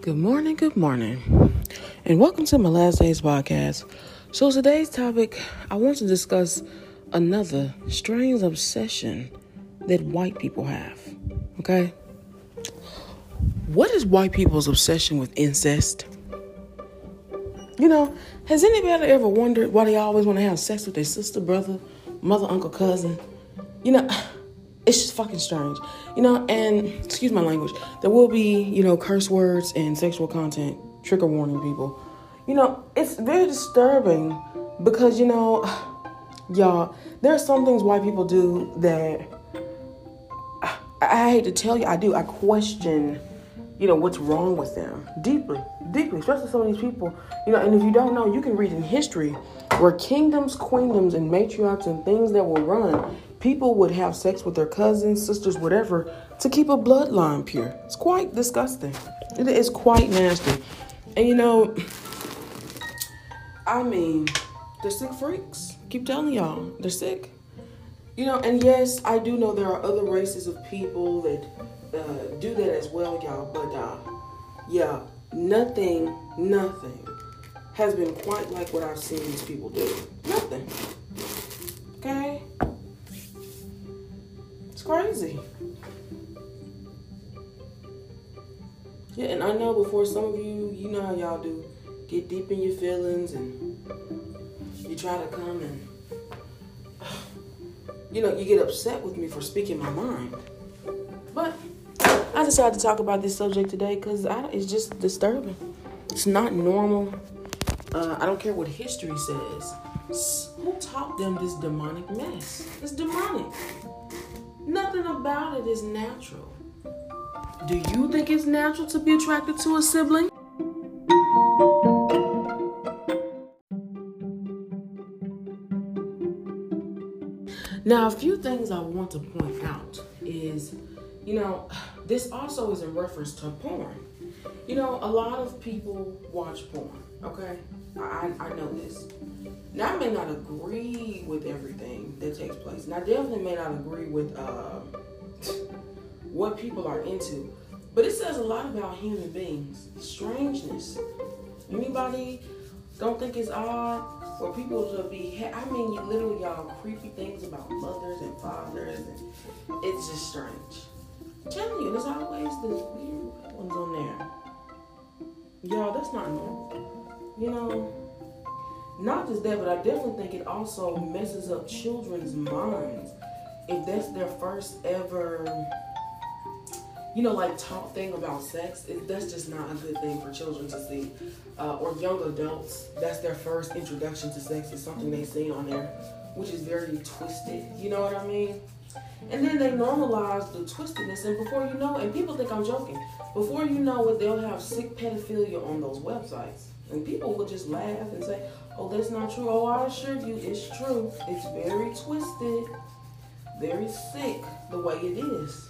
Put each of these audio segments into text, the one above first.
Good morning, good morning, and welcome to my last day's podcast. So, today's topic, I want to discuss another strange obsession that white people have. Okay? What is white people's obsession with incest? You know, has anybody ever wondered why they always want to have sex with their sister, brother, mother, uncle, cousin? You know, it's just fucking strange. You know, and excuse my language, there will be, you know, curse words and sexual content, trigger warning people. You know, it's very disturbing because, you know, y'all, there are some things white people do that I, I hate to tell you, I do. I question, you know, what's wrong with them deeply, deeply, especially some of these people, you know, and if you don't know, you can read in history where kingdoms, queendoms, and matriarchs and things that were run people would have sex with their cousins, sisters, whatever, to keep a bloodline pure. It's quite disgusting. It is quite nasty. And you know, I mean, they're sick freaks. Keep telling y'all, they're sick. You know, and yes, I do know there are other races of people that uh, do that as well, y'all. But uh, yeah, nothing, nothing has been quite like what I've seen these people do. Nothing. Okay? Crazy. Yeah, and I know before some of you, you know how y'all do, get deep in your feelings and you try to come and, you know, you get upset with me for speaking my mind. But I decided to talk about this subject today because it's just disturbing. It's not normal. Uh, I don't care what history says. Who taught them this demonic mess? It's demonic. Nothing about it is natural. Do you think it's natural to be attracted to a sibling? Now, a few things I want to point out is, you know, this also is in reference to porn. You know, a lot of people watch porn, okay? I, I know this. Now, I may not agree with everything that takes place, and I definitely may not agree with uh, what people are into, but it says a lot about human beings. Strangeness. Anybody don't think it's odd for people to be, I mean, you literally, y'all, creepy things about mothers and fathers, and it's just strange. I'm telling you, there's always the weird ones on there. Y'all, that's not normal. You know, not just that, but I definitely think it also messes up children's minds if that's their first ever, you know, like talk thing about sex. It, that's just not a good thing for children to see, uh, or young adults. That's their first introduction to sex. Is something they see on there, which is very twisted. You know what I mean? And then they normalize the twistedness, and before you know, and people think I'm joking. Before you know it, they'll have sick pedophilia on those websites. And people will just laugh and say, oh, that's not true. Oh, I assure you, it's true. It's very twisted, very sick the way it is.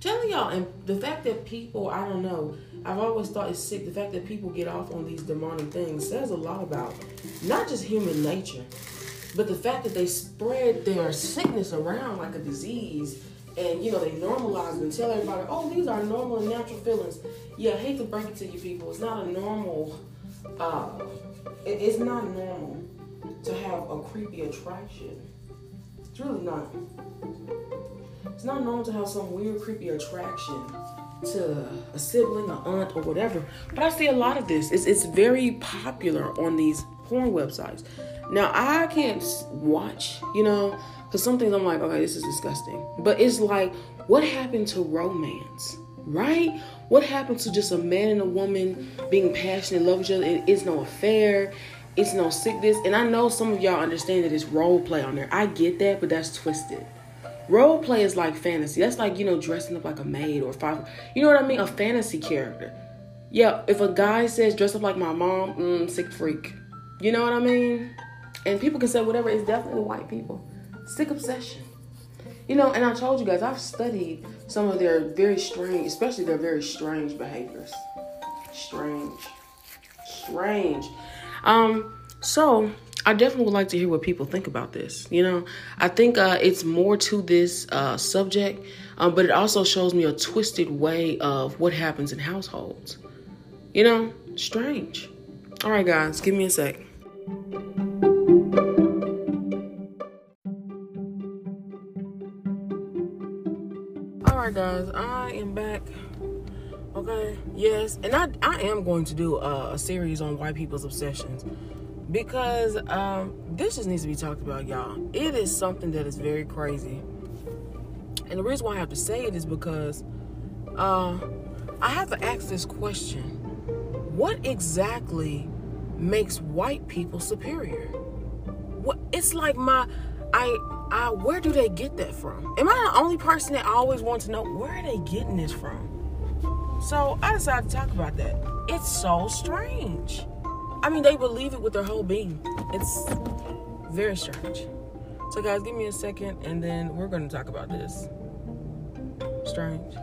Telling y'all, and the fact that people, I don't know, I've always thought it's sick. The fact that people get off on these demonic things says a lot about not just human nature, but the fact that they spread their sickness around like a disease and you know they normalize and tell everybody, oh, these are normal and natural feelings. Yeah, I hate to break it to you people, it's not a normal. Uh, it, it's not normal to have a creepy attraction. It's really not. It's not normal to have some weird, creepy attraction to a sibling, an aunt, or whatever. But I see a lot of this. It's it's very popular on these porn websites. Now I can't watch, you know, because some things I'm like, okay, this is disgusting. But it's like, what happened to romance, right? What happened to just a man and a woman being passionate, love each other? It is no affair. It's no sickness. And I know some of y'all understand that it's role play on there. I get that, but that's twisted. Role play is like fantasy. That's like, you know, dressing up like a maid or five. You know what I mean? A fantasy character. Yeah, if a guy says dress up like my mom, mm, sick freak. You know what I mean? And people can say whatever. It's definitely white people. Sick obsession. You know, and I told you guys, I've studied some of their very strange, especially their very strange behaviors. Strange. Strange. Um, so I definitely would like to hear what people think about this. You know, I think uh, it's more to this uh, subject, um, but it also shows me a twisted way of what happens in households. You know, strange. All right, guys, give me a sec. Right, guys, I am back. Okay, yes, and I I am going to do a, a series on white people's obsessions because um, this just needs to be talked about, y'all. It is something that is very crazy, and the reason why I have to say it is because uh, I have to ask this question: What exactly makes white people superior? What it's like my I I where do they get that from? Am I the only person that always wants to know where are they getting this from? So I decided to talk about that. It's so strange. I mean, they believe it with their whole being. It's very strange. So, guys, give me a second and then we're going to talk about this. Strange.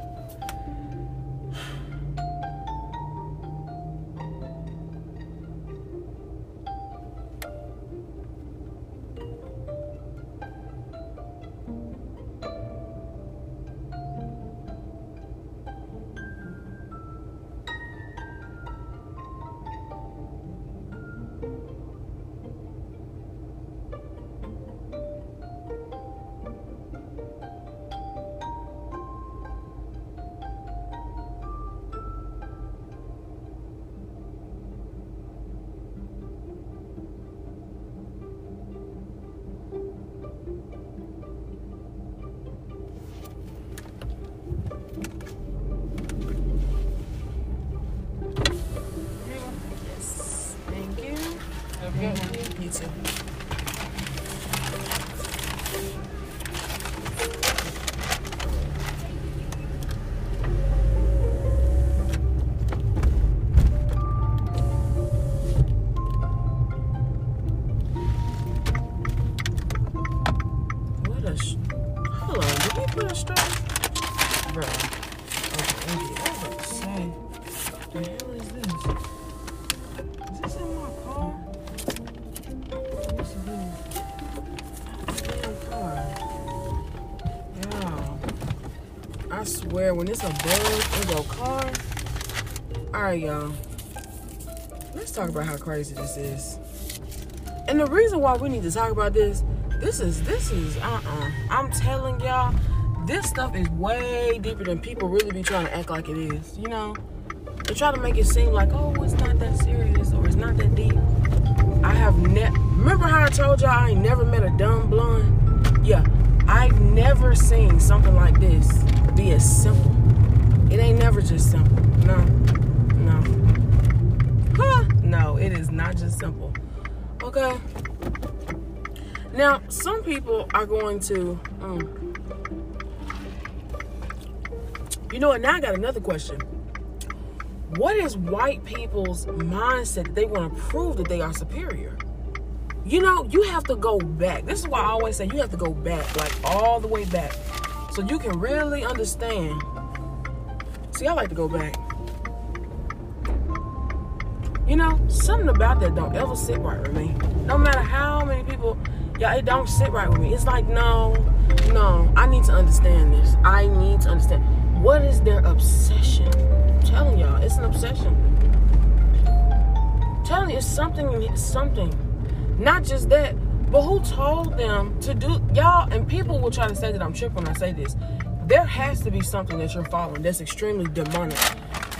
When it's a bug in your car. Alright, y'all. Let's talk about how crazy this is. And the reason why we need to talk about this, this is this is uh-uh. I'm telling y'all, this stuff is way deeper than people really be trying to act like it is. You know? They try to make it seem like, oh, it's not that serious or it's not that deep. I have never remember how I told y'all I ain't never met a dumb blonde? Yeah, I've never seen something like this be as simple. It ain't never just simple. No, no. Huh? No, it is not just simple. Okay. Now, some people are going to. Um, you know what? Now I got another question. What is white people's mindset that they want to prove that they are superior? You know, you have to go back. This is why I always say you have to go back, like all the way back, so you can really understand. See, I like to go back. You know, something about that don't ever sit right with me. No matter how many people, yeah, it don't sit right with me. It's like, no, no, I need to understand this. I need to understand. What is their obsession? I'm telling y'all, it's an obsession. I'm telling you, it's something, it's something. Not just that, but who told them to do, y'all, and people will try to say that I'm tripping when I say this. There has to be something that you're following that's extremely demonic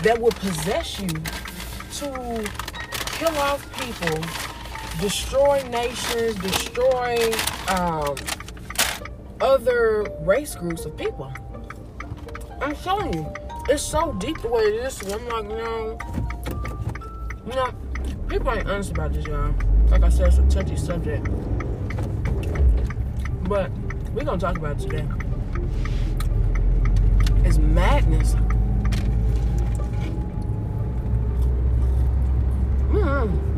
that will possess you to kill off people, destroy nations, destroy um, other race groups of people. I'm telling you, it's so deep the way it is. I'm like, you know, you know, people ain't honest about this, y'all. Like I said, it's a touchy subject, but we're gonna talk about it today. It's madness. Mm-hmm.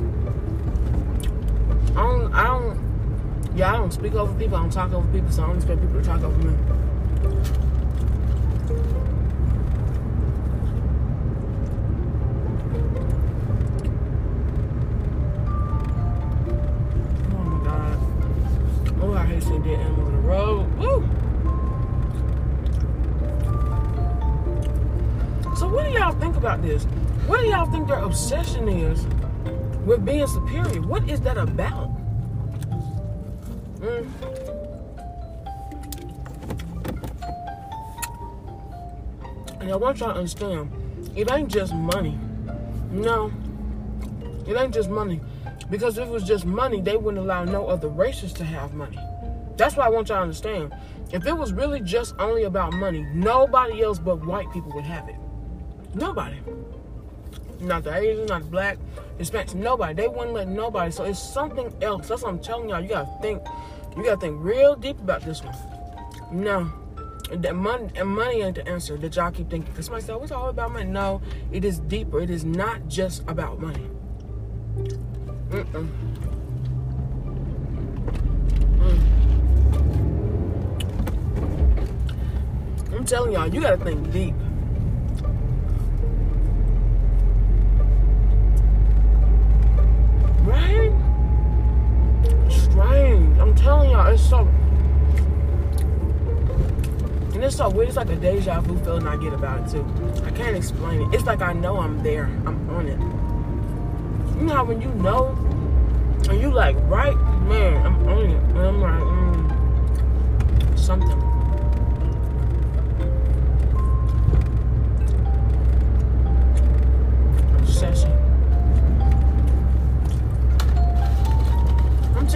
I don't, I don't, yeah, I don't speak over people. I don't talk over people, so I don't expect people to talk over me. end the road. Woo! So what do y'all think about this? What do y'all think their obsession is with being superior? What is that about? Mm. And I want y'all to understand, it ain't just money. No, it ain't just money. Because if it was just money, they wouldn't allow no other races to have money. That's what I want y'all to understand. If it was really just only about money, nobody else but white people would have it. Nobody. Not the Asians, not the black, Hispanics, nobody. They wouldn't let nobody. So it's something else. That's what I'm telling y'all. You gotta think. You gotta think real deep about this one. No. That money and money ain't the answer that y'all keep thinking. Because somebody said, oh, it's all about money. No, it is deeper. It is not just about money. Mm-mm. Mm. I'm telling y'all, you gotta think deep. Right? Strange. I'm telling y'all, it's so. And it's so weird. It's like a deja vu feeling I get about it too. I can't explain it. It's like I know I'm there. I'm on it. You know how when you know and you like, right, man, I'm on it. And I'm like, mm, something.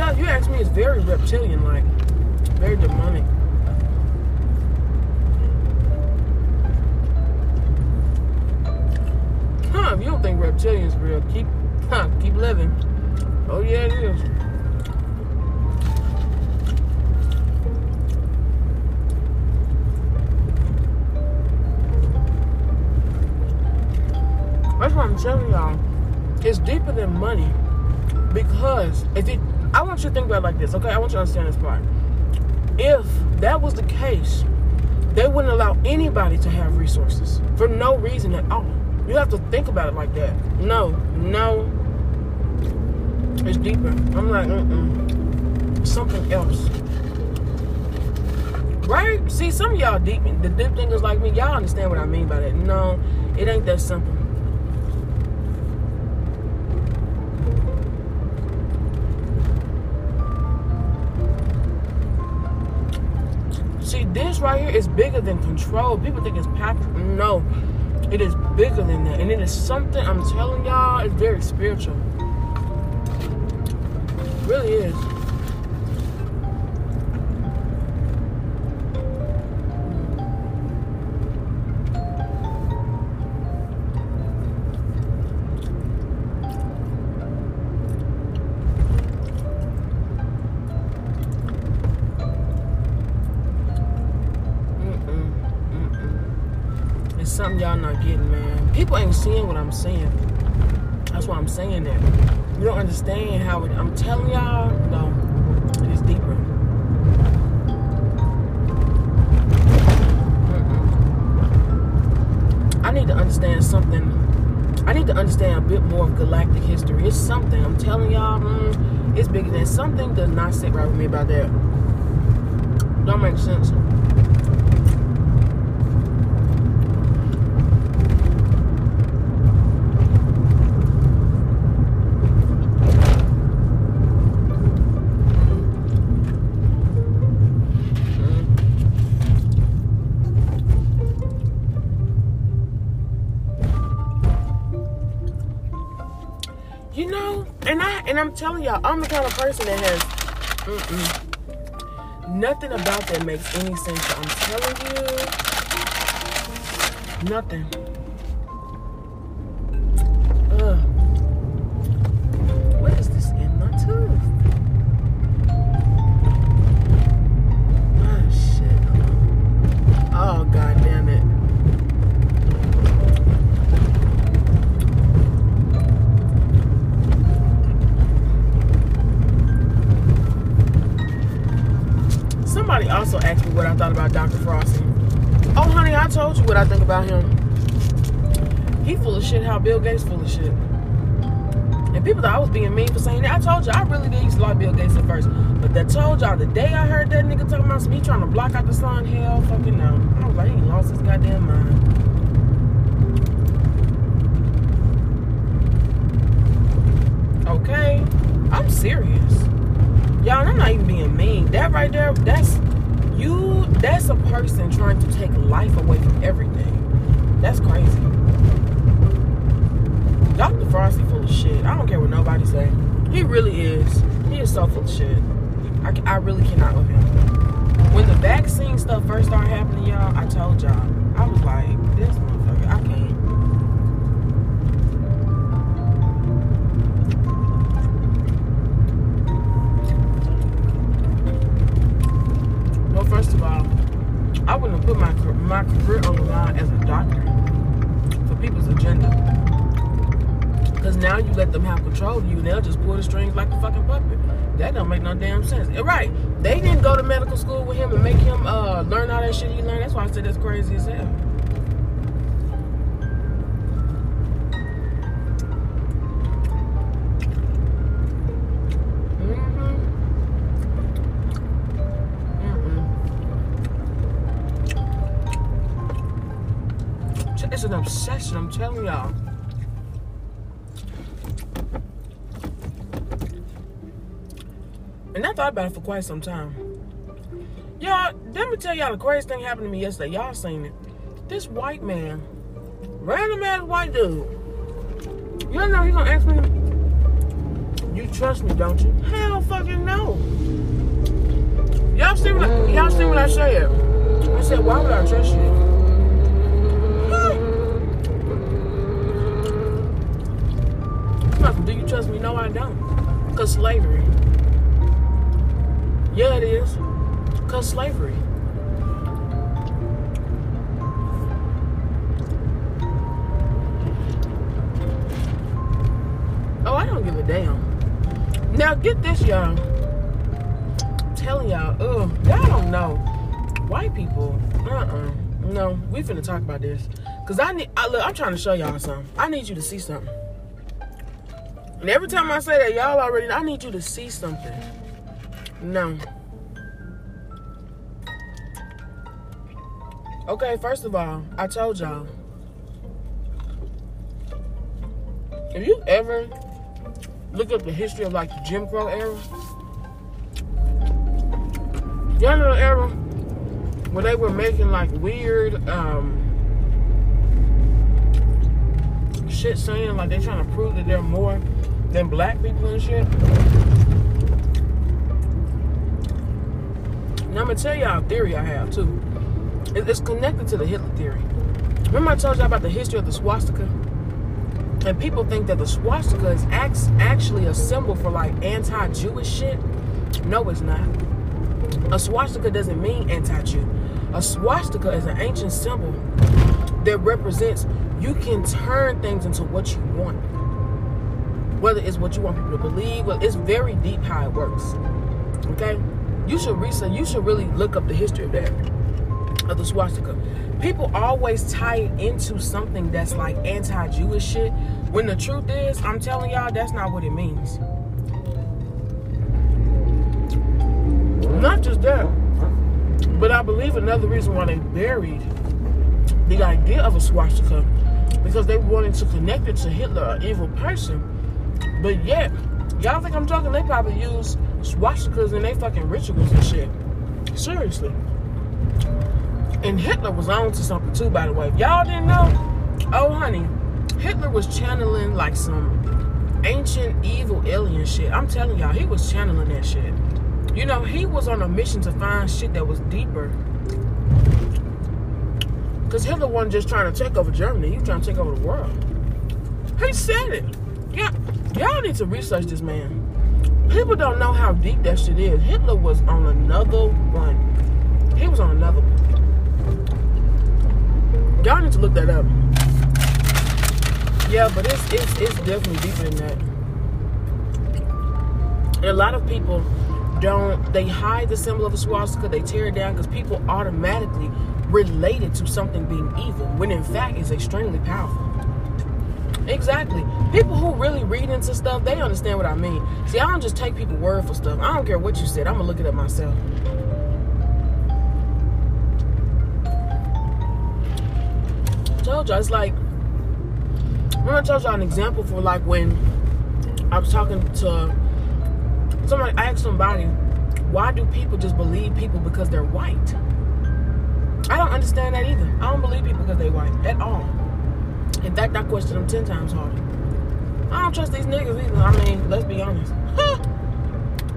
I'm you, ask me, it's very reptilian like, very demonic. Huh, if you don't think reptilian's real, keep huh, keep living. Oh yeah it is. That's what I'm telling y'all. It's deeper than money. Because if it I want you to think about it like this, okay? I want you to understand this part. If that was the case, they wouldn't allow anybody to have resources for no reason at all. You have to think about it like that. No, no. It's deeper. I'm like, mm-mm. Something else. Right? See, some of y'all deep, the deep thinkers like me, y'all understand what I mean by that. No, it ain't that simple. Right here is bigger than control. People think it's power. No, it is bigger than that. And it is something, I'm telling y'all, it's very spiritual. It really is. Y'all not getting, man. People ain't seeing what I'm saying. That's why I'm saying that. You don't understand how it, I'm telling y'all, no, it is deeper. I need to understand something. I need to understand a bit more of galactic history. It's something. I'm telling y'all, mm, it's bigger than something. Does not sit right with me about that. Don't make sense. And I'm telling y'all, I'm the kind of person that has mm-mm, nothing about that makes any sense. I'm telling you, nothing. about him. He full of shit. How Bill Gates full of shit. And people thought I was being mean for saying that. I told you I really did used to like Bill Gates at first, but that told y'all the day I heard that nigga talking about me trying to block out the sun. Hell, fucking no. I was like, he lost his goddamn mind. okay? I'm serious. Y'all, I'm not even being mean. That right there, that's you, that's a person trying to take life away from everything. That's crazy. Dr. Fauci full of shit. I don't care what nobody say. He really is. He is so full of shit. I, I really cannot with him. When the vaccine stuff first started happening, y'all, I told y'all. I was like, control you, they'll just pull the strings like a fucking puppet. That don't make no damn sense. Right? They didn't go to medical school with him and make him uh, learn all that shit he learned. That's why I said that's crazy as hell. It's an obsession, I'm telling y'all. And I thought about it for quite some time. Y'all, let me tell y'all the craziest thing happened to me yesterday. Y'all seen it. This white man, random ass white dude. Y'all know he gonna ask me, you trust me, don't you? Hell fucking no. Y'all see what I, y'all see what I said? I said, why would I trust you? Do you trust me? No, I don't. Cause slavery. Yeah, it is. Because slavery. Oh, I don't give a damn. Now, get this, y'all. I'm telling y'all, ugh, y'all don't know. White people, uh-uh. No, we finna talk about this. Because I need, I, look, I'm trying to show y'all something. I need you to see something. And every time I say that, y'all already, I need you to see something. No. Okay, first of all, I told y'all. If you ever look up the history of like the Jim Crow era, y'all know the era where they were making like weird um, shit saying like they're trying to prove that they're more than black people and shit. Now I'm gonna tell y'all a theory I have too. It's connected to the Hitler theory. Remember I told you about the history of the swastika? And people think that the swastika is actually a symbol for like anti-Jewish shit. No, it's not. A swastika doesn't mean anti-Jew. A swastika is an ancient symbol that represents you can turn things into what you want. Whether it's what you want people to believe, well, it's very deep how it works. Okay? You should research, you should really look up the history of that of the swastika. People always tie it into something that's like anti-Jewish shit. When the truth is, I'm telling y'all, that's not what it means. Not just that, but I believe another reason why they buried the idea of a swastika because they wanted to connect it to Hitler, an evil person. But yet, y'all think I'm talking? They probably use swastikas in their fucking rituals and shit. Seriously. And Hitler was on to something too, by the way. If y'all didn't know, oh honey, Hitler was channeling like some ancient evil alien shit. I'm telling y'all, he was channeling that shit. You know, he was on a mission to find shit that was deeper. Because Hitler wasn't just trying to take over Germany, he was trying to take over the world. He said it. Yeah, y'all need to research this man. People don't know how deep that shit is. Hitler was on another one. He was on another one. Y'all need to look that up. Yeah, but it's it's it's definitely deeper than that. A lot of people don't they hide the symbol of a swastika, they tear it down because people automatically relate it to something being evil, when in fact it's extremely powerful. Exactly. People who really read into stuff, they understand what I mean. See, I don't just take people word for stuff. I don't care what you said. I'm gonna look it up myself. told y'all, it's like, remember I told y'all an example for like when I was talking to somebody, I asked somebody, why do people just believe people because they're white? I don't understand that either. I don't believe people because they white at all. In fact, I question them ten times harder. I don't trust these niggas either. I mean, let's be honest.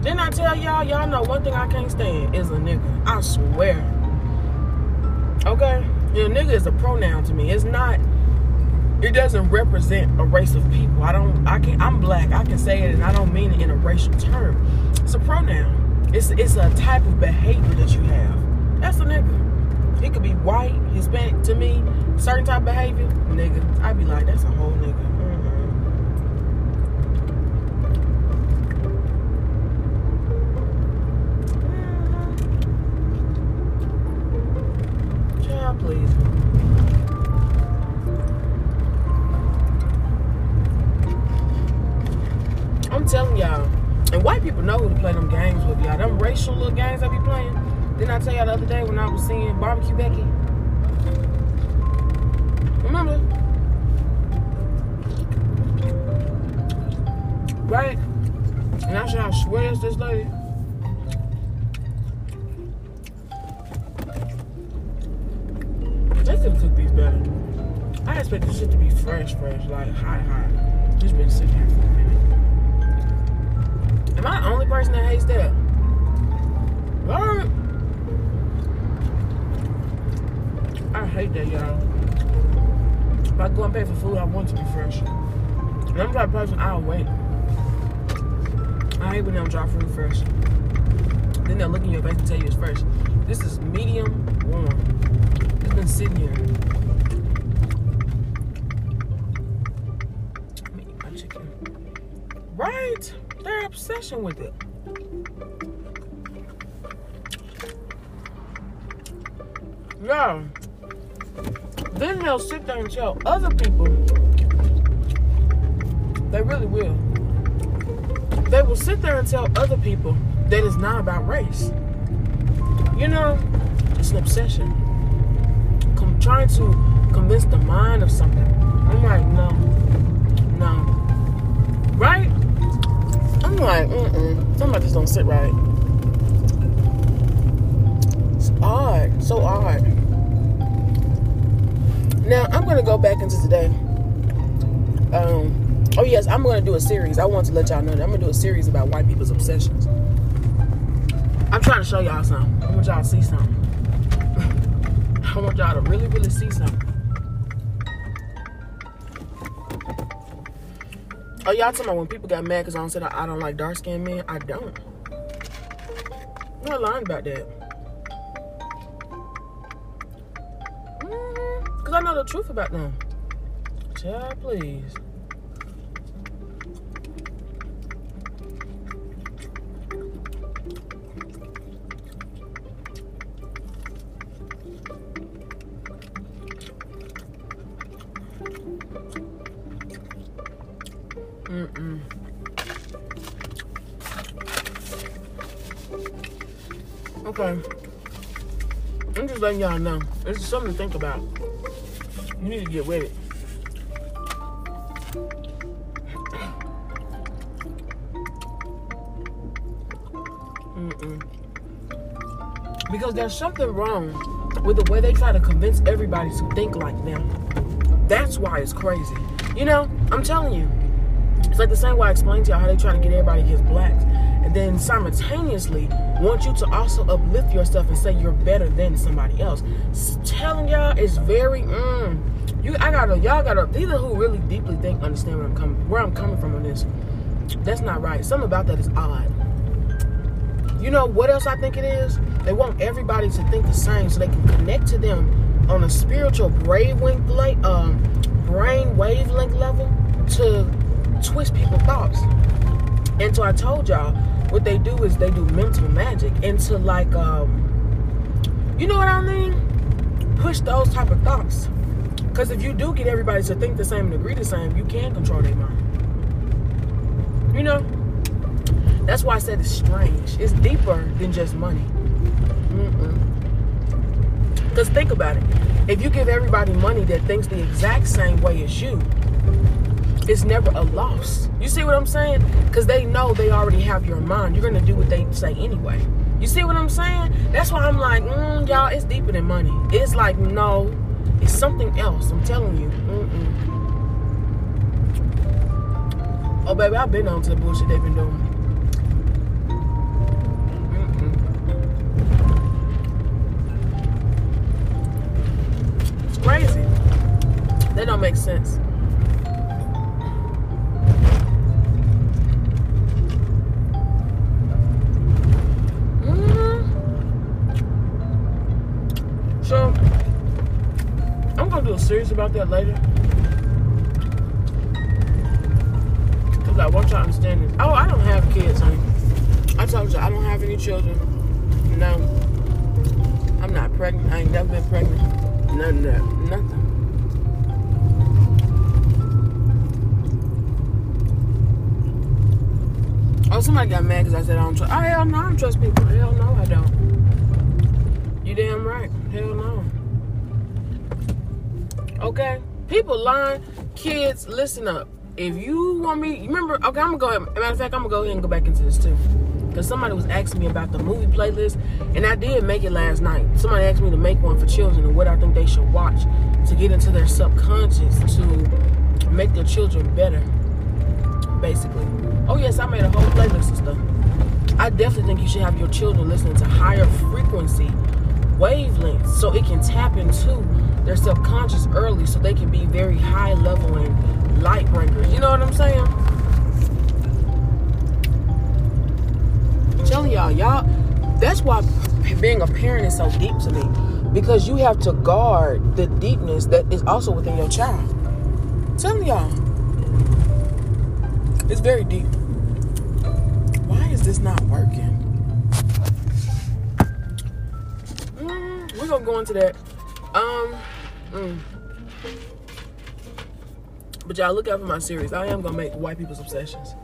Didn't I tell y'all? Y'all know one thing I can't stand is a nigga. I swear. Okay? Know, nigga is a pronoun to me. It's not it doesn't represent a race of people. I don't I can I'm black. I can say it and I don't mean it in a racial term. It's a pronoun. It's it's a type of behavior that you have. That's a nigga. It could be white, Hispanic to me, certain type of behavior, nigga. I'd be like, that's a whole nigga. Didn't I tell y'all the other day when I was seeing Barbecue Becky? Remember? Right? And I should have swears this lady. They could cook these better. I expect this shit to be fresh, fresh, like hot, hot. Just been sitting here for a minute. Am I the only person that hates that? What? I hate that, y'all. If I go and pay for food, I want to be fresh. And I'm of person, I'll wait. I hate when they don't drop food fresh. Then they'll look in your face and tell you it's fresh. This is medium warm. It's been sitting here. My chicken. Right? Their obsession with it. Yeah. Then they'll sit there and tell other people. They really will. They will sit there and tell other people that it's not about race. You know, it's an obsession. Com- trying to convince the mind of something. I'm like, no, no. Right? I'm like, mm-mm. Something just don't sit right. It's odd. So odd. Now, I'm to go back into today. Um, oh, yes, I'm to do a series. I want to let y'all know that I'm to do a series about white people's obsessions. I'm trying to show y'all something. I want y'all to see something. I want y'all to really, really see something. Oh, y'all talking about when people got mad because I don't say I don't like dark skinned men? I don't. I'm not lying about that. Know the truth about them. Child, please. Mm-mm. Okay. I'm just letting y'all know. This is something to think about. Need to get with it. Mm-mm. Because there's something wrong with the way they try to convince everybody to think like them. That's why it's crazy. You know, I'm telling you, it's like the same way I explained to y'all how they try to get everybody against blacks. Then simultaneously want you to also uplift yourself and say you're better than somebody else. telling y'all it's very mm, you I gotta y'all gotta these are who really deeply think understand where I'm coming where I'm coming from on this. That's not right. Something about that is odd. You know what else I think it is? They want everybody to think the same so they can connect to them on a spiritual wavelength, um, brain wavelength level to twist people's thoughts. And so I told y'all, what they do is they do mental magic into like, um, you know what I mean? Push those type of thoughts. Because if you do get everybody to think the same and agree the same, you can control their mind. You know? That's why I said it's strange. It's deeper than just money. Because think about it. If you give everybody money that thinks the exact same way as you, it's never a loss. You see what I'm saying? Because they know they already have your mind. You're going to do what they say anyway. You see what I'm saying? That's why I'm like, mm, y'all, it's deeper than money. It's like, no, it's something else. I'm telling you. Mm-mm. Oh, baby, I've been on to the bullshit they've been doing. It's crazy. That don't make sense. About that later. Cause I want y'all to understand this. Oh, I don't have kids, honey. I told you I don't have any children. No. I'm not pregnant. I ain't never been pregnant. None of that. Nothing. Oh, somebody got mad because I said I don't trust. Oh, hell no, I don't trust people. Hell no, I don't. You damn right. Hell no. Okay? Lying. Kids, listen up. If you want me, remember, okay, I'm gonna go ahead. Matter of fact, I'm gonna go ahead and go back into this too. Because somebody was asking me about the movie playlist, and I did make it last night. Somebody asked me to make one for children and what I think they should watch to get into their subconscious to make their children better, basically. Oh, yes, I made a whole playlist of stuff. I definitely think you should have your children listening to higher frequency wavelengths so it can tap into their subconscious early so they can be very high level and light bringers. You know what I'm saying? I'm telling y'all, y'all, that's why being a parent is so deep to me. Because you have to guard the deepness that is also within your child. Telling y'all. It's very deep. Why is this not working? Mm, we're gonna go into that. Um, but y'all look out for my series. I am gonna make white people's obsessions.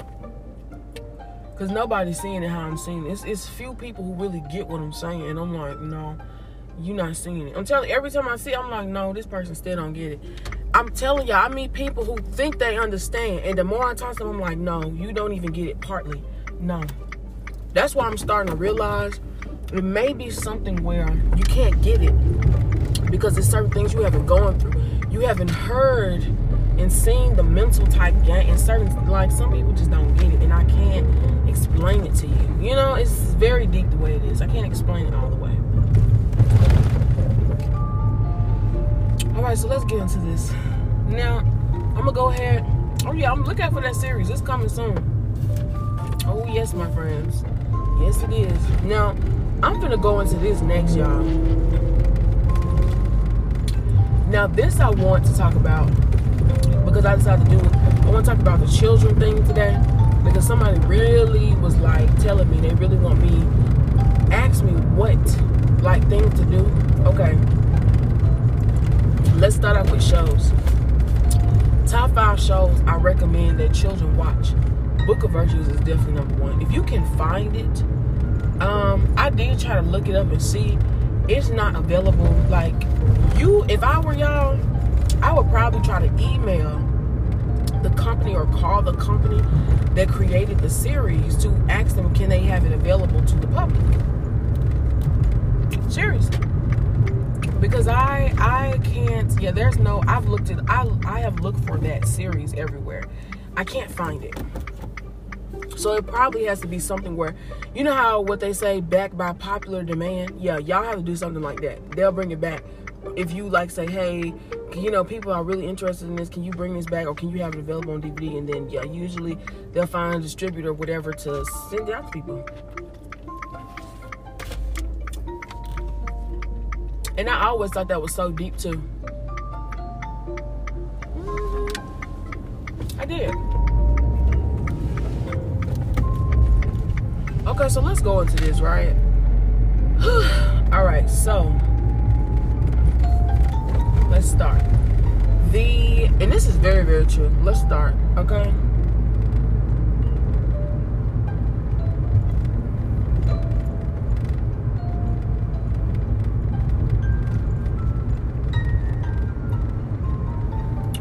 Cause nobody's seeing it how I'm seeing it. It's, it's few people who really get what I'm saying, and I'm like, no, you're not seeing it. I'm telling. Every time I see, it, I'm like, no, this person still don't get it. I'm telling y'all, I meet people who think they understand, and the more I talk to them, I'm like, no, you don't even get it partly. No. That's why I'm starting to realize it may be something where you can't get it because there's certain things you haven't gone through. You haven't heard and seen the mental type game, and certain like some people just don't get it, and I can't explain it to you. You know, it's very deep the way it is. I can't explain it all the way. All right, so let's get into this. Now, I'm gonna go ahead. Oh yeah, I'm looking out for that series. It's coming soon. Oh yes, my friends. Yes, it is. Now, I'm gonna go into this next, y'all. Now, this I want to talk about because I decided to do. I want to talk about the children thing today because somebody really was like telling me they really want me ask me what like things to do. Okay, let's start off with shows. Top five shows I recommend that children watch. Book of Virtues is definitely number one. If you can find it, um, I did try to look it up and see. It's not available. Like you, if I were y'all, I would probably try to email the company or call the company that created the series to ask them can they have it available to the public. Seriously. Because I I can't yeah, there's no I've looked at I I have looked for that series everywhere. I can't find it. So it probably has to be something where, you know how what they say, back by popular demand. Yeah, y'all have to do something like that. They'll bring it back. If you like say, hey, you know, people are really interested in this. Can you bring this back, or can you have it available on DVD? And then yeah, usually they'll find a distributor or whatever to send it out to people. And I always thought that was so deep too. Mm-hmm. I did. Okay, so let's go into this, right? All right, so let's start. The and this is very very true. Let's start, okay?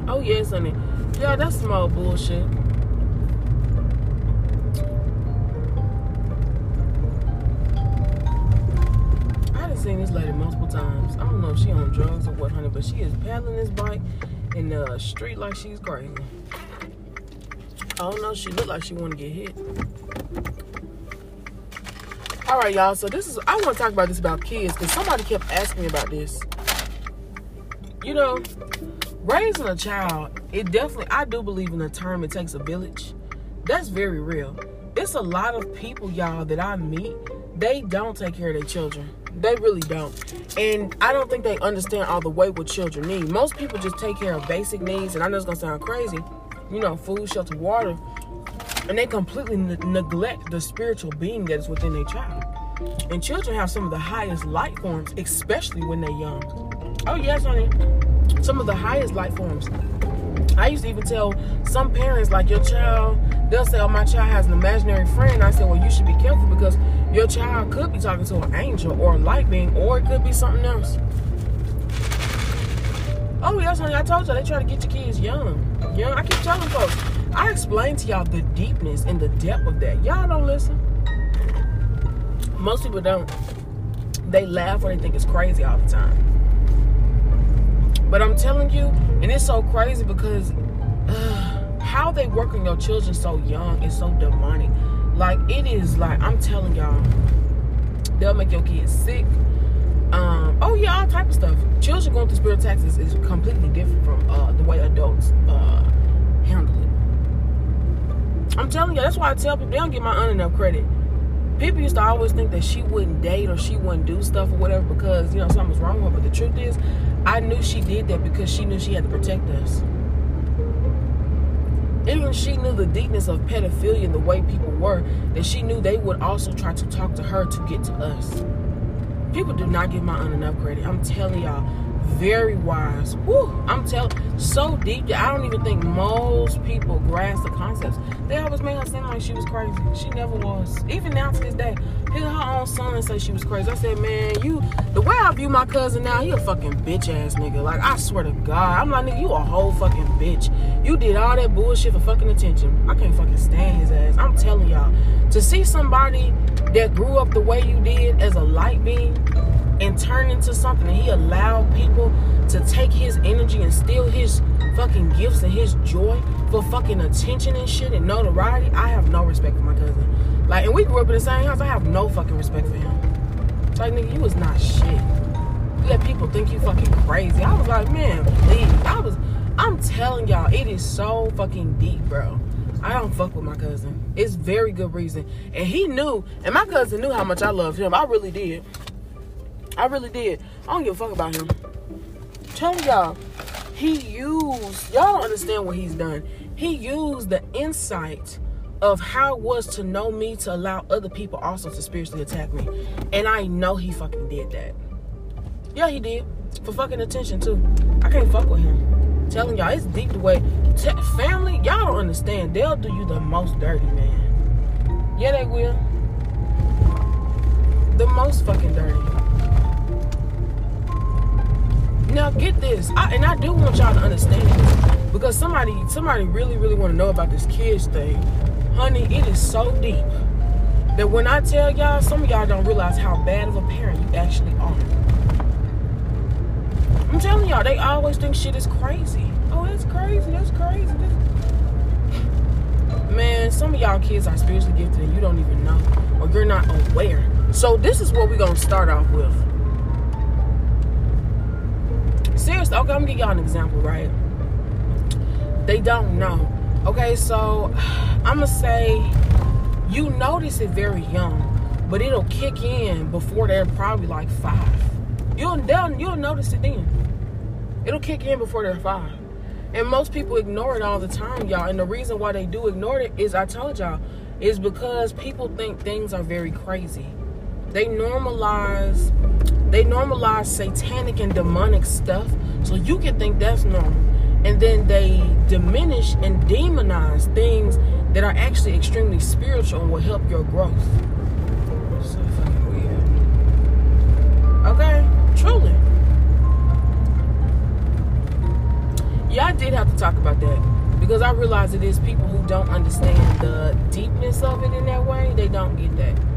Oh yes, honey. Yeah, that's small bullshit. Seen this lady multiple times. I don't know if she on drugs or what, honey, but she is pedaling this bike in the street like she's crazy. I don't know. She looked like she want to get hit. All right, y'all. So this is I want to talk about this about kids because somebody kept asking me about this. You know, raising a child, it definitely I do believe in the term it takes a village. That's very real. It's a lot of people, y'all, that I meet. They don't take care of their children. They really don't. And I don't think they understand all the way what children need. Most people just take care of basic needs, and I know it's gonna sound crazy, you know, food, shelter, water, and they completely ne- neglect the spiritual being that is within their child. And children have some of the highest light forms, especially when they're young. Oh yes, honey, some of the highest light forms. I used to even tell some parents, like your child, they'll say, "Oh, my child has an imaginary friend." I said, "Well, you should be careful because your child could be talking to an angel or a light being, or it could be something else." Oh yes, honey. I told you they try to get your kids young. Young. I keep telling folks. I explain to y'all the deepness and the depth of that. Y'all don't listen. Most people don't. They laugh or they think it's crazy all the time. But I'm telling you, and it's so crazy because uh, how they work on your children so young is so demonic. Like it is like I'm telling y'all, they'll make your kids sick. Um, oh yeah, all type of stuff. Children going through spiritual taxes is completely different from uh, the way adults uh, handle it. I'm telling you, that's why I tell people they don't get my aunt enough credit. People used to always think that she wouldn't date or she wouldn't do stuff or whatever because you know something was wrong with her. But the truth is, I knew she did that because she knew she had to protect us. Even she knew the deepness of pedophilia and the way people were, that she knew they would also try to talk to her to get to us. People do not give my aunt enough credit. I'm telling y'all, very wise. Woo, I'm telling, so deep I don't even think most people grasp the concepts. They always made her seem like she was crazy. She never was. Even now to this day, her own son say she was crazy. I said, man, you, the way I view my cousin now, he a fucking bitch ass nigga. Like, I swear to God, I'm like, nigga, you a whole fucking bitch. You did all that bullshit for fucking attention. I can't fucking stand his ass. I'm telling y'all, to see somebody that grew up the way you did as a light being and turn into something and he allowed people to take his energy and steal his fucking gifts and his joy for fucking attention and shit and notoriety, I have no respect for my cousin. Like, and we grew up in the same house. I have no fucking respect for him. Like, nigga, you was not shit. You let people think you fucking crazy. I was like, man, please. I was, I'm telling y'all, it is so fucking deep, bro. I don't fuck with my cousin. It's very good reason. And he knew, and my cousin knew how much I loved him. I really did. I really did. I don't give a fuck about him. Tell y'all, he used, y'all don't understand what he's done. He used the insight of how it was to know me to allow other people also to spiritually attack me. And I know he fucking did that. Yeah, he did. For fucking attention too. I can't fuck with him. Telling y'all, it's deep the way. T- family, y'all don't understand. They'll do you the most dirty, man. Yeah, they will. The most fucking dirty. Now get this, I, and I do want y'all to understand this because somebody, somebody really, really want to know about this kids thing. Honey, it is so deep that when I tell y'all, some of y'all don't realize how bad of a parent you actually are. I'm telling y'all, they always think shit is crazy. Oh, that's crazy. That's crazy. That's... Man, some of y'all kids are spiritually gifted and you don't even know, or you're not aware. So this is what we're gonna start off with. Okay, I'm gonna give y'all an example, right? They don't know. Okay, so I'm gonna say you notice it very young, but it'll kick in before they're probably like five. You'll you'll notice it then. It'll kick in before they're five. And most people ignore it all the time, y'all. And the reason why they do ignore it is I told y'all, is because people think things are very crazy. They normalize they normalize satanic and demonic stuff so you can think that's normal. And then they diminish and demonize things that are actually extremely spiritual and will help your growth. So fucking weird. Okay? Truly. Yeah, I did have to talk about that because I realize it is people who don't understand the deepness of it in that way. They don't get that.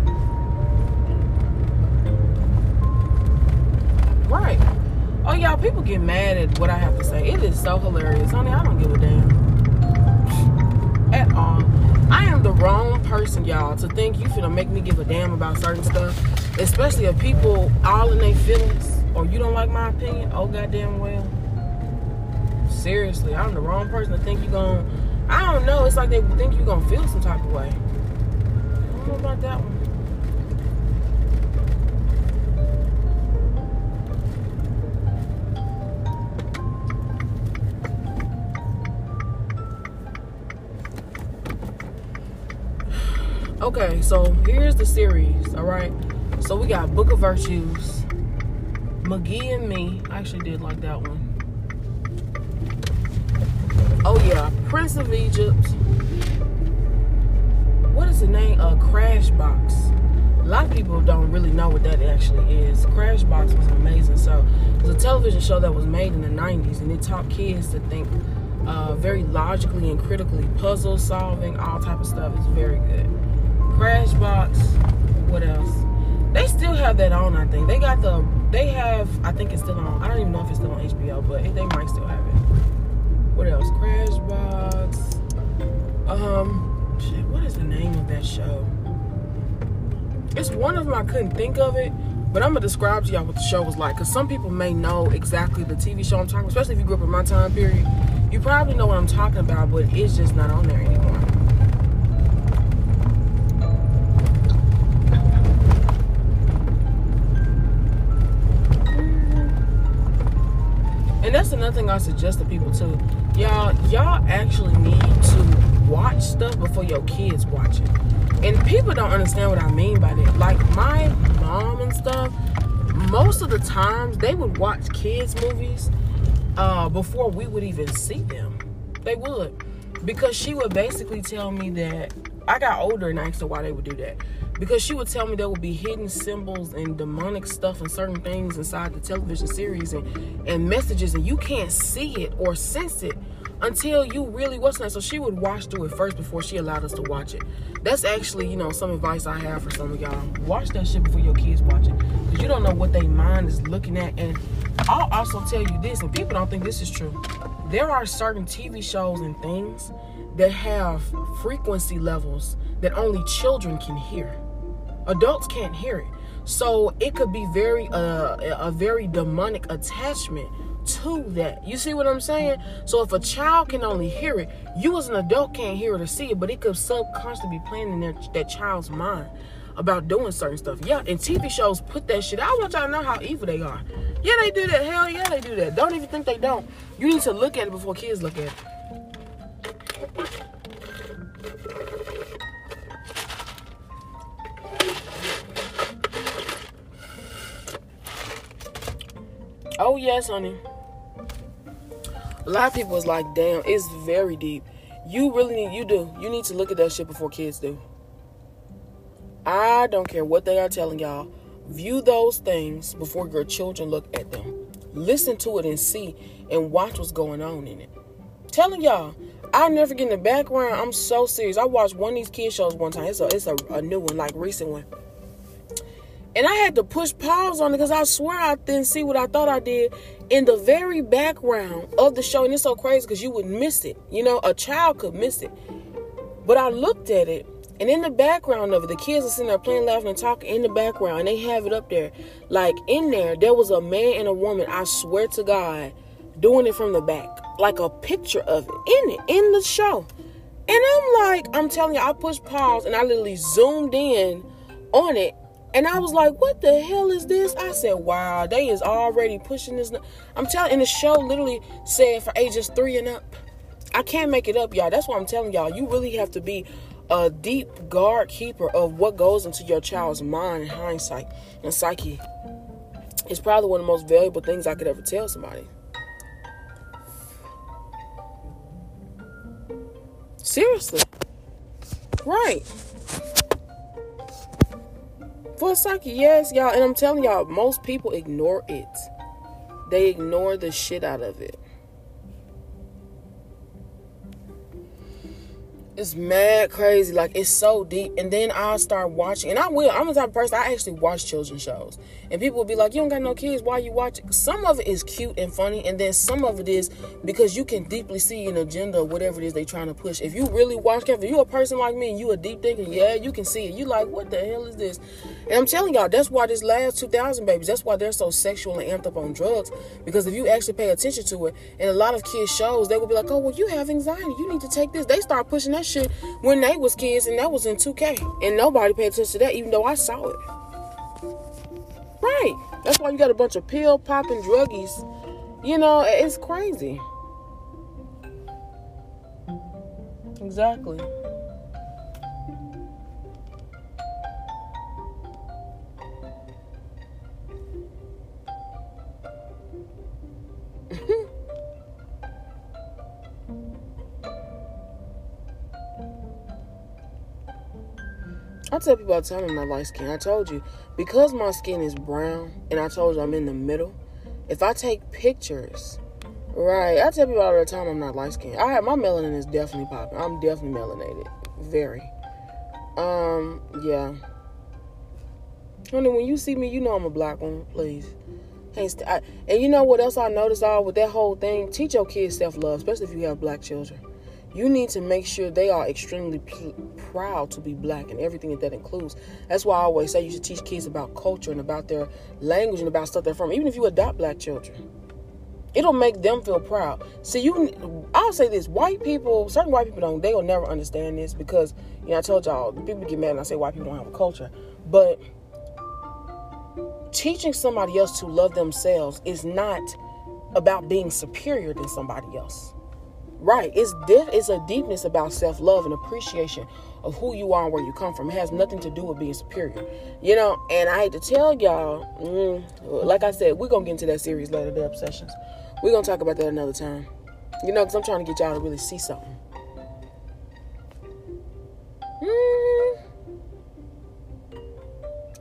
Right. Oh, y'all, people get mad at what I have to say. It is so hilarious. Honey, I don't give a damn. At all. I am the wrong person, y'all, to think you finna make me give a damn about certain stuff. Especially if people all in their feelings or you don't like my opinion. Oh, goddamn well. Seriously, I'm the wrong person to think you're gonna. I don't know. It's like they think you're gonna feel some type of way. I don't know about that one. Okay, so here's the series, all right? So we got Book of Virtues, McGee and Me. I actually did like that one. Oh yeah, Prince of Egypt. What is the name? Uh, Crashbox. A lot of people don't really know what that actually is. Crashbox was amazing. So it's a television show that was made in the 90s, and it taught kids to think uh, very logically and critically, puzzle solving, all type of stuff. It's very good. Crashbox. What else? They still have that on. I think they got the. They have. I think it's still on. I don't even know if it's still on HBO, but they might still have it. What else? Crash Box. Um, shit. What is the name of that show? It's one of them. I couldn't think of it. But I'm gonna describe to y'all what the show was like, because some people may know exactly the TV show I'm talking, especially if you grew up in my time period. You probably know what I'm talking about, but it's just not on there anymore. And that's another thing I suggest to people too. Y'all, y'all actually need to watch stuff before your kids watch it. And people don't understand what I mean by that. Like my mom and stuff, most of the times they would watch kids movies uh, before we would even see them. They would. Because she would basically tell me that I got older and I asked her why they would do that. Because she would tell me there would be hidden symbols and demonic stuff and certain things inside the television series and, and messages and you can't see it or sense it until you really watch that. So she would watch through it first before she allowed us to watch it. That's actually, you know, some advice I have for some of y'all. Watch that shit before your kids watch it. Because you don't know what their mind is looking at. And I'll also tell you this, and people don't think this is true. There are certain TV shows and things that have frequency levels that only children can hear adults can't hear it so it could be very uh, a very demonic attachment to that. You see what i'm saying? So if a child can only hear it you as an adult can't hear it or see it but it could subconsciously be playing in their, that child's mind about doing certain stuff. Yeah and tv shows put that shit. I want y'all to know how evil they are. Yeah they do that. Hell yeah they do that. Don't even think they don't. You need to look at it before kids look at it Yes, honey. A lot of people was like, damn, it's very deep. You really need you do. You need to look at that shit before kids do. I don't care what they are telling y'all. View those things before your children look at them. Listen to it and see and watch what's going on in it. Telling y'all, I never get in the background. I'm so serious. I watched one of these kid shows one time. It's a it's a, a new one, like recent one. And I had to push pause on it because I swear I didn't see what I thought I did in the very background of the show. And it's so crazy because you would miss it. You know, a child could miss it. But I looked at it, and in the background of it, the kids are sitting there playing, laughing, and talking in the background, and they have it up there. Like in there, there was a man and a woman, I swear to God, doing it from the back. Like a picture of it in it, in the show. And I'm like, I'm telling you, I pushed pause and I literally zoomed in on it and I was like, what the hell is this? I said, wow, they is already pushing this. I'm telling, and the show literally said for ages three and up. I can't make it up, y'all. That's why I'm telling y'all. You really have to be a deep guard keeper of what goes into your child's mind and hindsight and psyche. It's probably one of the most valuable things I could ever tell somebody. Seriously. Right. For psyche, yes, y'all. And I'm telling y'all, most people ignore it. They ignore the shit out of it. It's mad crazy. Like it's so deep. And then I'll start watching. And I will. I'm the type of person I actually watch children's shows. And people will be like, You don't got no kids, why you watch? Some of it is cute and funny, and then some of it is because you can deeply see an agenda whatever it is they trying to push. If you really watch carefully, you a person like me and you a deep thinker, yeah, you can see it. You like, what the hell is this? And I'm telling y'all, that's why this last 2000 babies, that's why they're so sexual and amped up on drugs. Because if you actually pay attention to it, and a lot of kids shows, they will be like, Oh, well, you have anxiety. You need to take this. They start pushing that shit when they was kids, and that was in 2K, and nobody paid attention to that, even though I saw it. Right. That's why you got a bunch of pill popping druggies. You know, it's crazy. Exactly. I tell people all the time I'm not light skin. I told you because my skin is brown, and I told you I'm in the middle. If I take pictures, right? I tell people all the time I'm not light skin. I have my melanin is definitely popping. I'm definitely melanated, very. Um, yeah. Honey, when you see me, you know I'm a black one. Please. And you know what else I noticed all with that whole thing? Teach your kids self love, especially if you have black children you need to make sure they are extremely pl- proud to be black and everything that that includes. That's why I always say you should teach kids about culture and about their language and about stuff they're from. Even if you adopt black children, it'll make them feel proud. See, you, I'll say this: white people, certain white people don't, they will never understand this because you know I told y'all people get mad and I say white people don't have a culture, but teaching somebody else to love themselves is not about being superior than somebody else. Right. It's it's a deepness about self love and appreciation of who you are and where you come from. It has nothing to do with being superior. You know, and I hate to tell y'all, mm, like I said, we're to get into that series later, the obsessions. We're to talk about that another time. You know, because I'm trying to get y'all to really see something. Mm.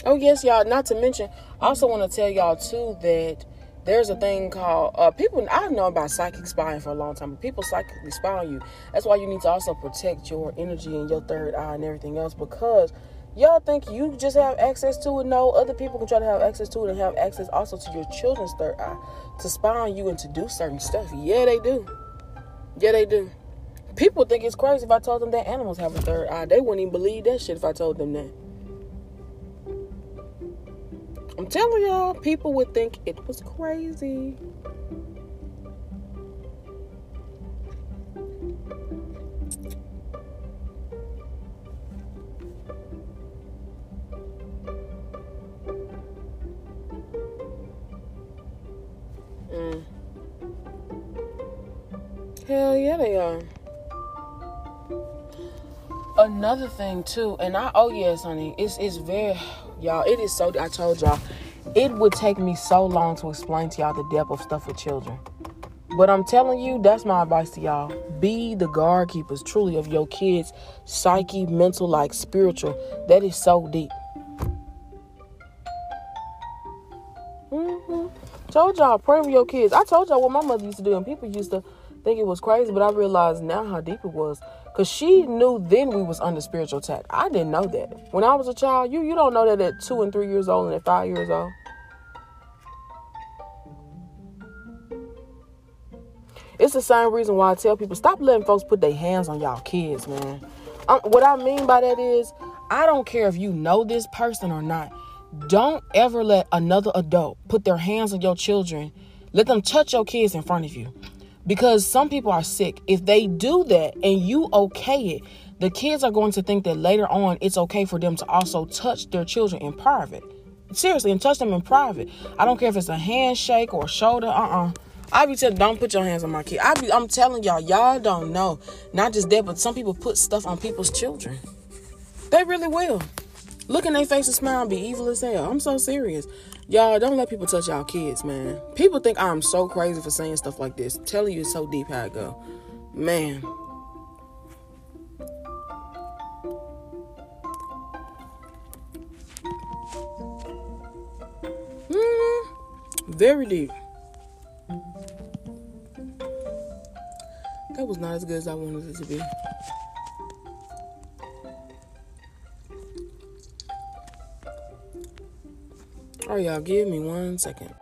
Oh, yes, y'all. Not to mention, I also want to tell y'all, too, that there's a thing called uh, people. I've known about psychic spying for a long time, people psychically spy on you. That's why you need to also protect your energy and your third eye and everything else because y'all think you just have access to it. No, other people can try to have access to it and have access also to your children's third eye to spy on you and to do certain stuff. Yeah, they do. Yeah, they do. People think it's crazy if I told them that animals have a third eye. They wouldn't even believe that shit if I told them that. Telling y'all, people would think it was crazy. Mm. Hell yeah, they are. Another thing too, and I oh yes, honey, it's it's very y'all. It is so. I told y'all, it would take me so long to explain to y'all the depth of stuff with children. But I'm telling you, that's my advice to y'all. Be the guard keepers, truly, of your kids' psyche, mental, like spiritual. That is so deep. Mm-hmm. Told y'all, pray for your kids. I told y'all what my mother used to do, and people used to think it was crazy, but I realized now how deep it was. Cause she knew then we was under spiritual attack. I didn't know that. When I was a child, you you don't know that at two and three years old and at five years old. It's the same reason why I tell people stop letting folks put their hands on y'all kids, man. Um, what I mean by that is, I don't care if you know this person or not. Don't ever let another adult put their hands on your children. Let them touch your kids in front of you because some people are sick. If they do that and you okay it, the kids are going to think that later on it's okay for them to also touch their children in private. Seriously, and touch them in private. I don't care if it's a handshake or a shoulder. Uh uh I be telling, don't put your hands on my kid. I be, I'm telling y'all, y'all don't know. Not just that, but some people put stuff on people's children. They really will. Look in their face and smile and be evil as hell. I'm so serious. Y'all don't let people touch y'all kids, man. People think I'm so crazy for saying stuff like this. Telling you, it's so deep how it go, man. Mm-hmm. Very deep. That was not as good as I wanted it to be. Right, y'all, give me one second.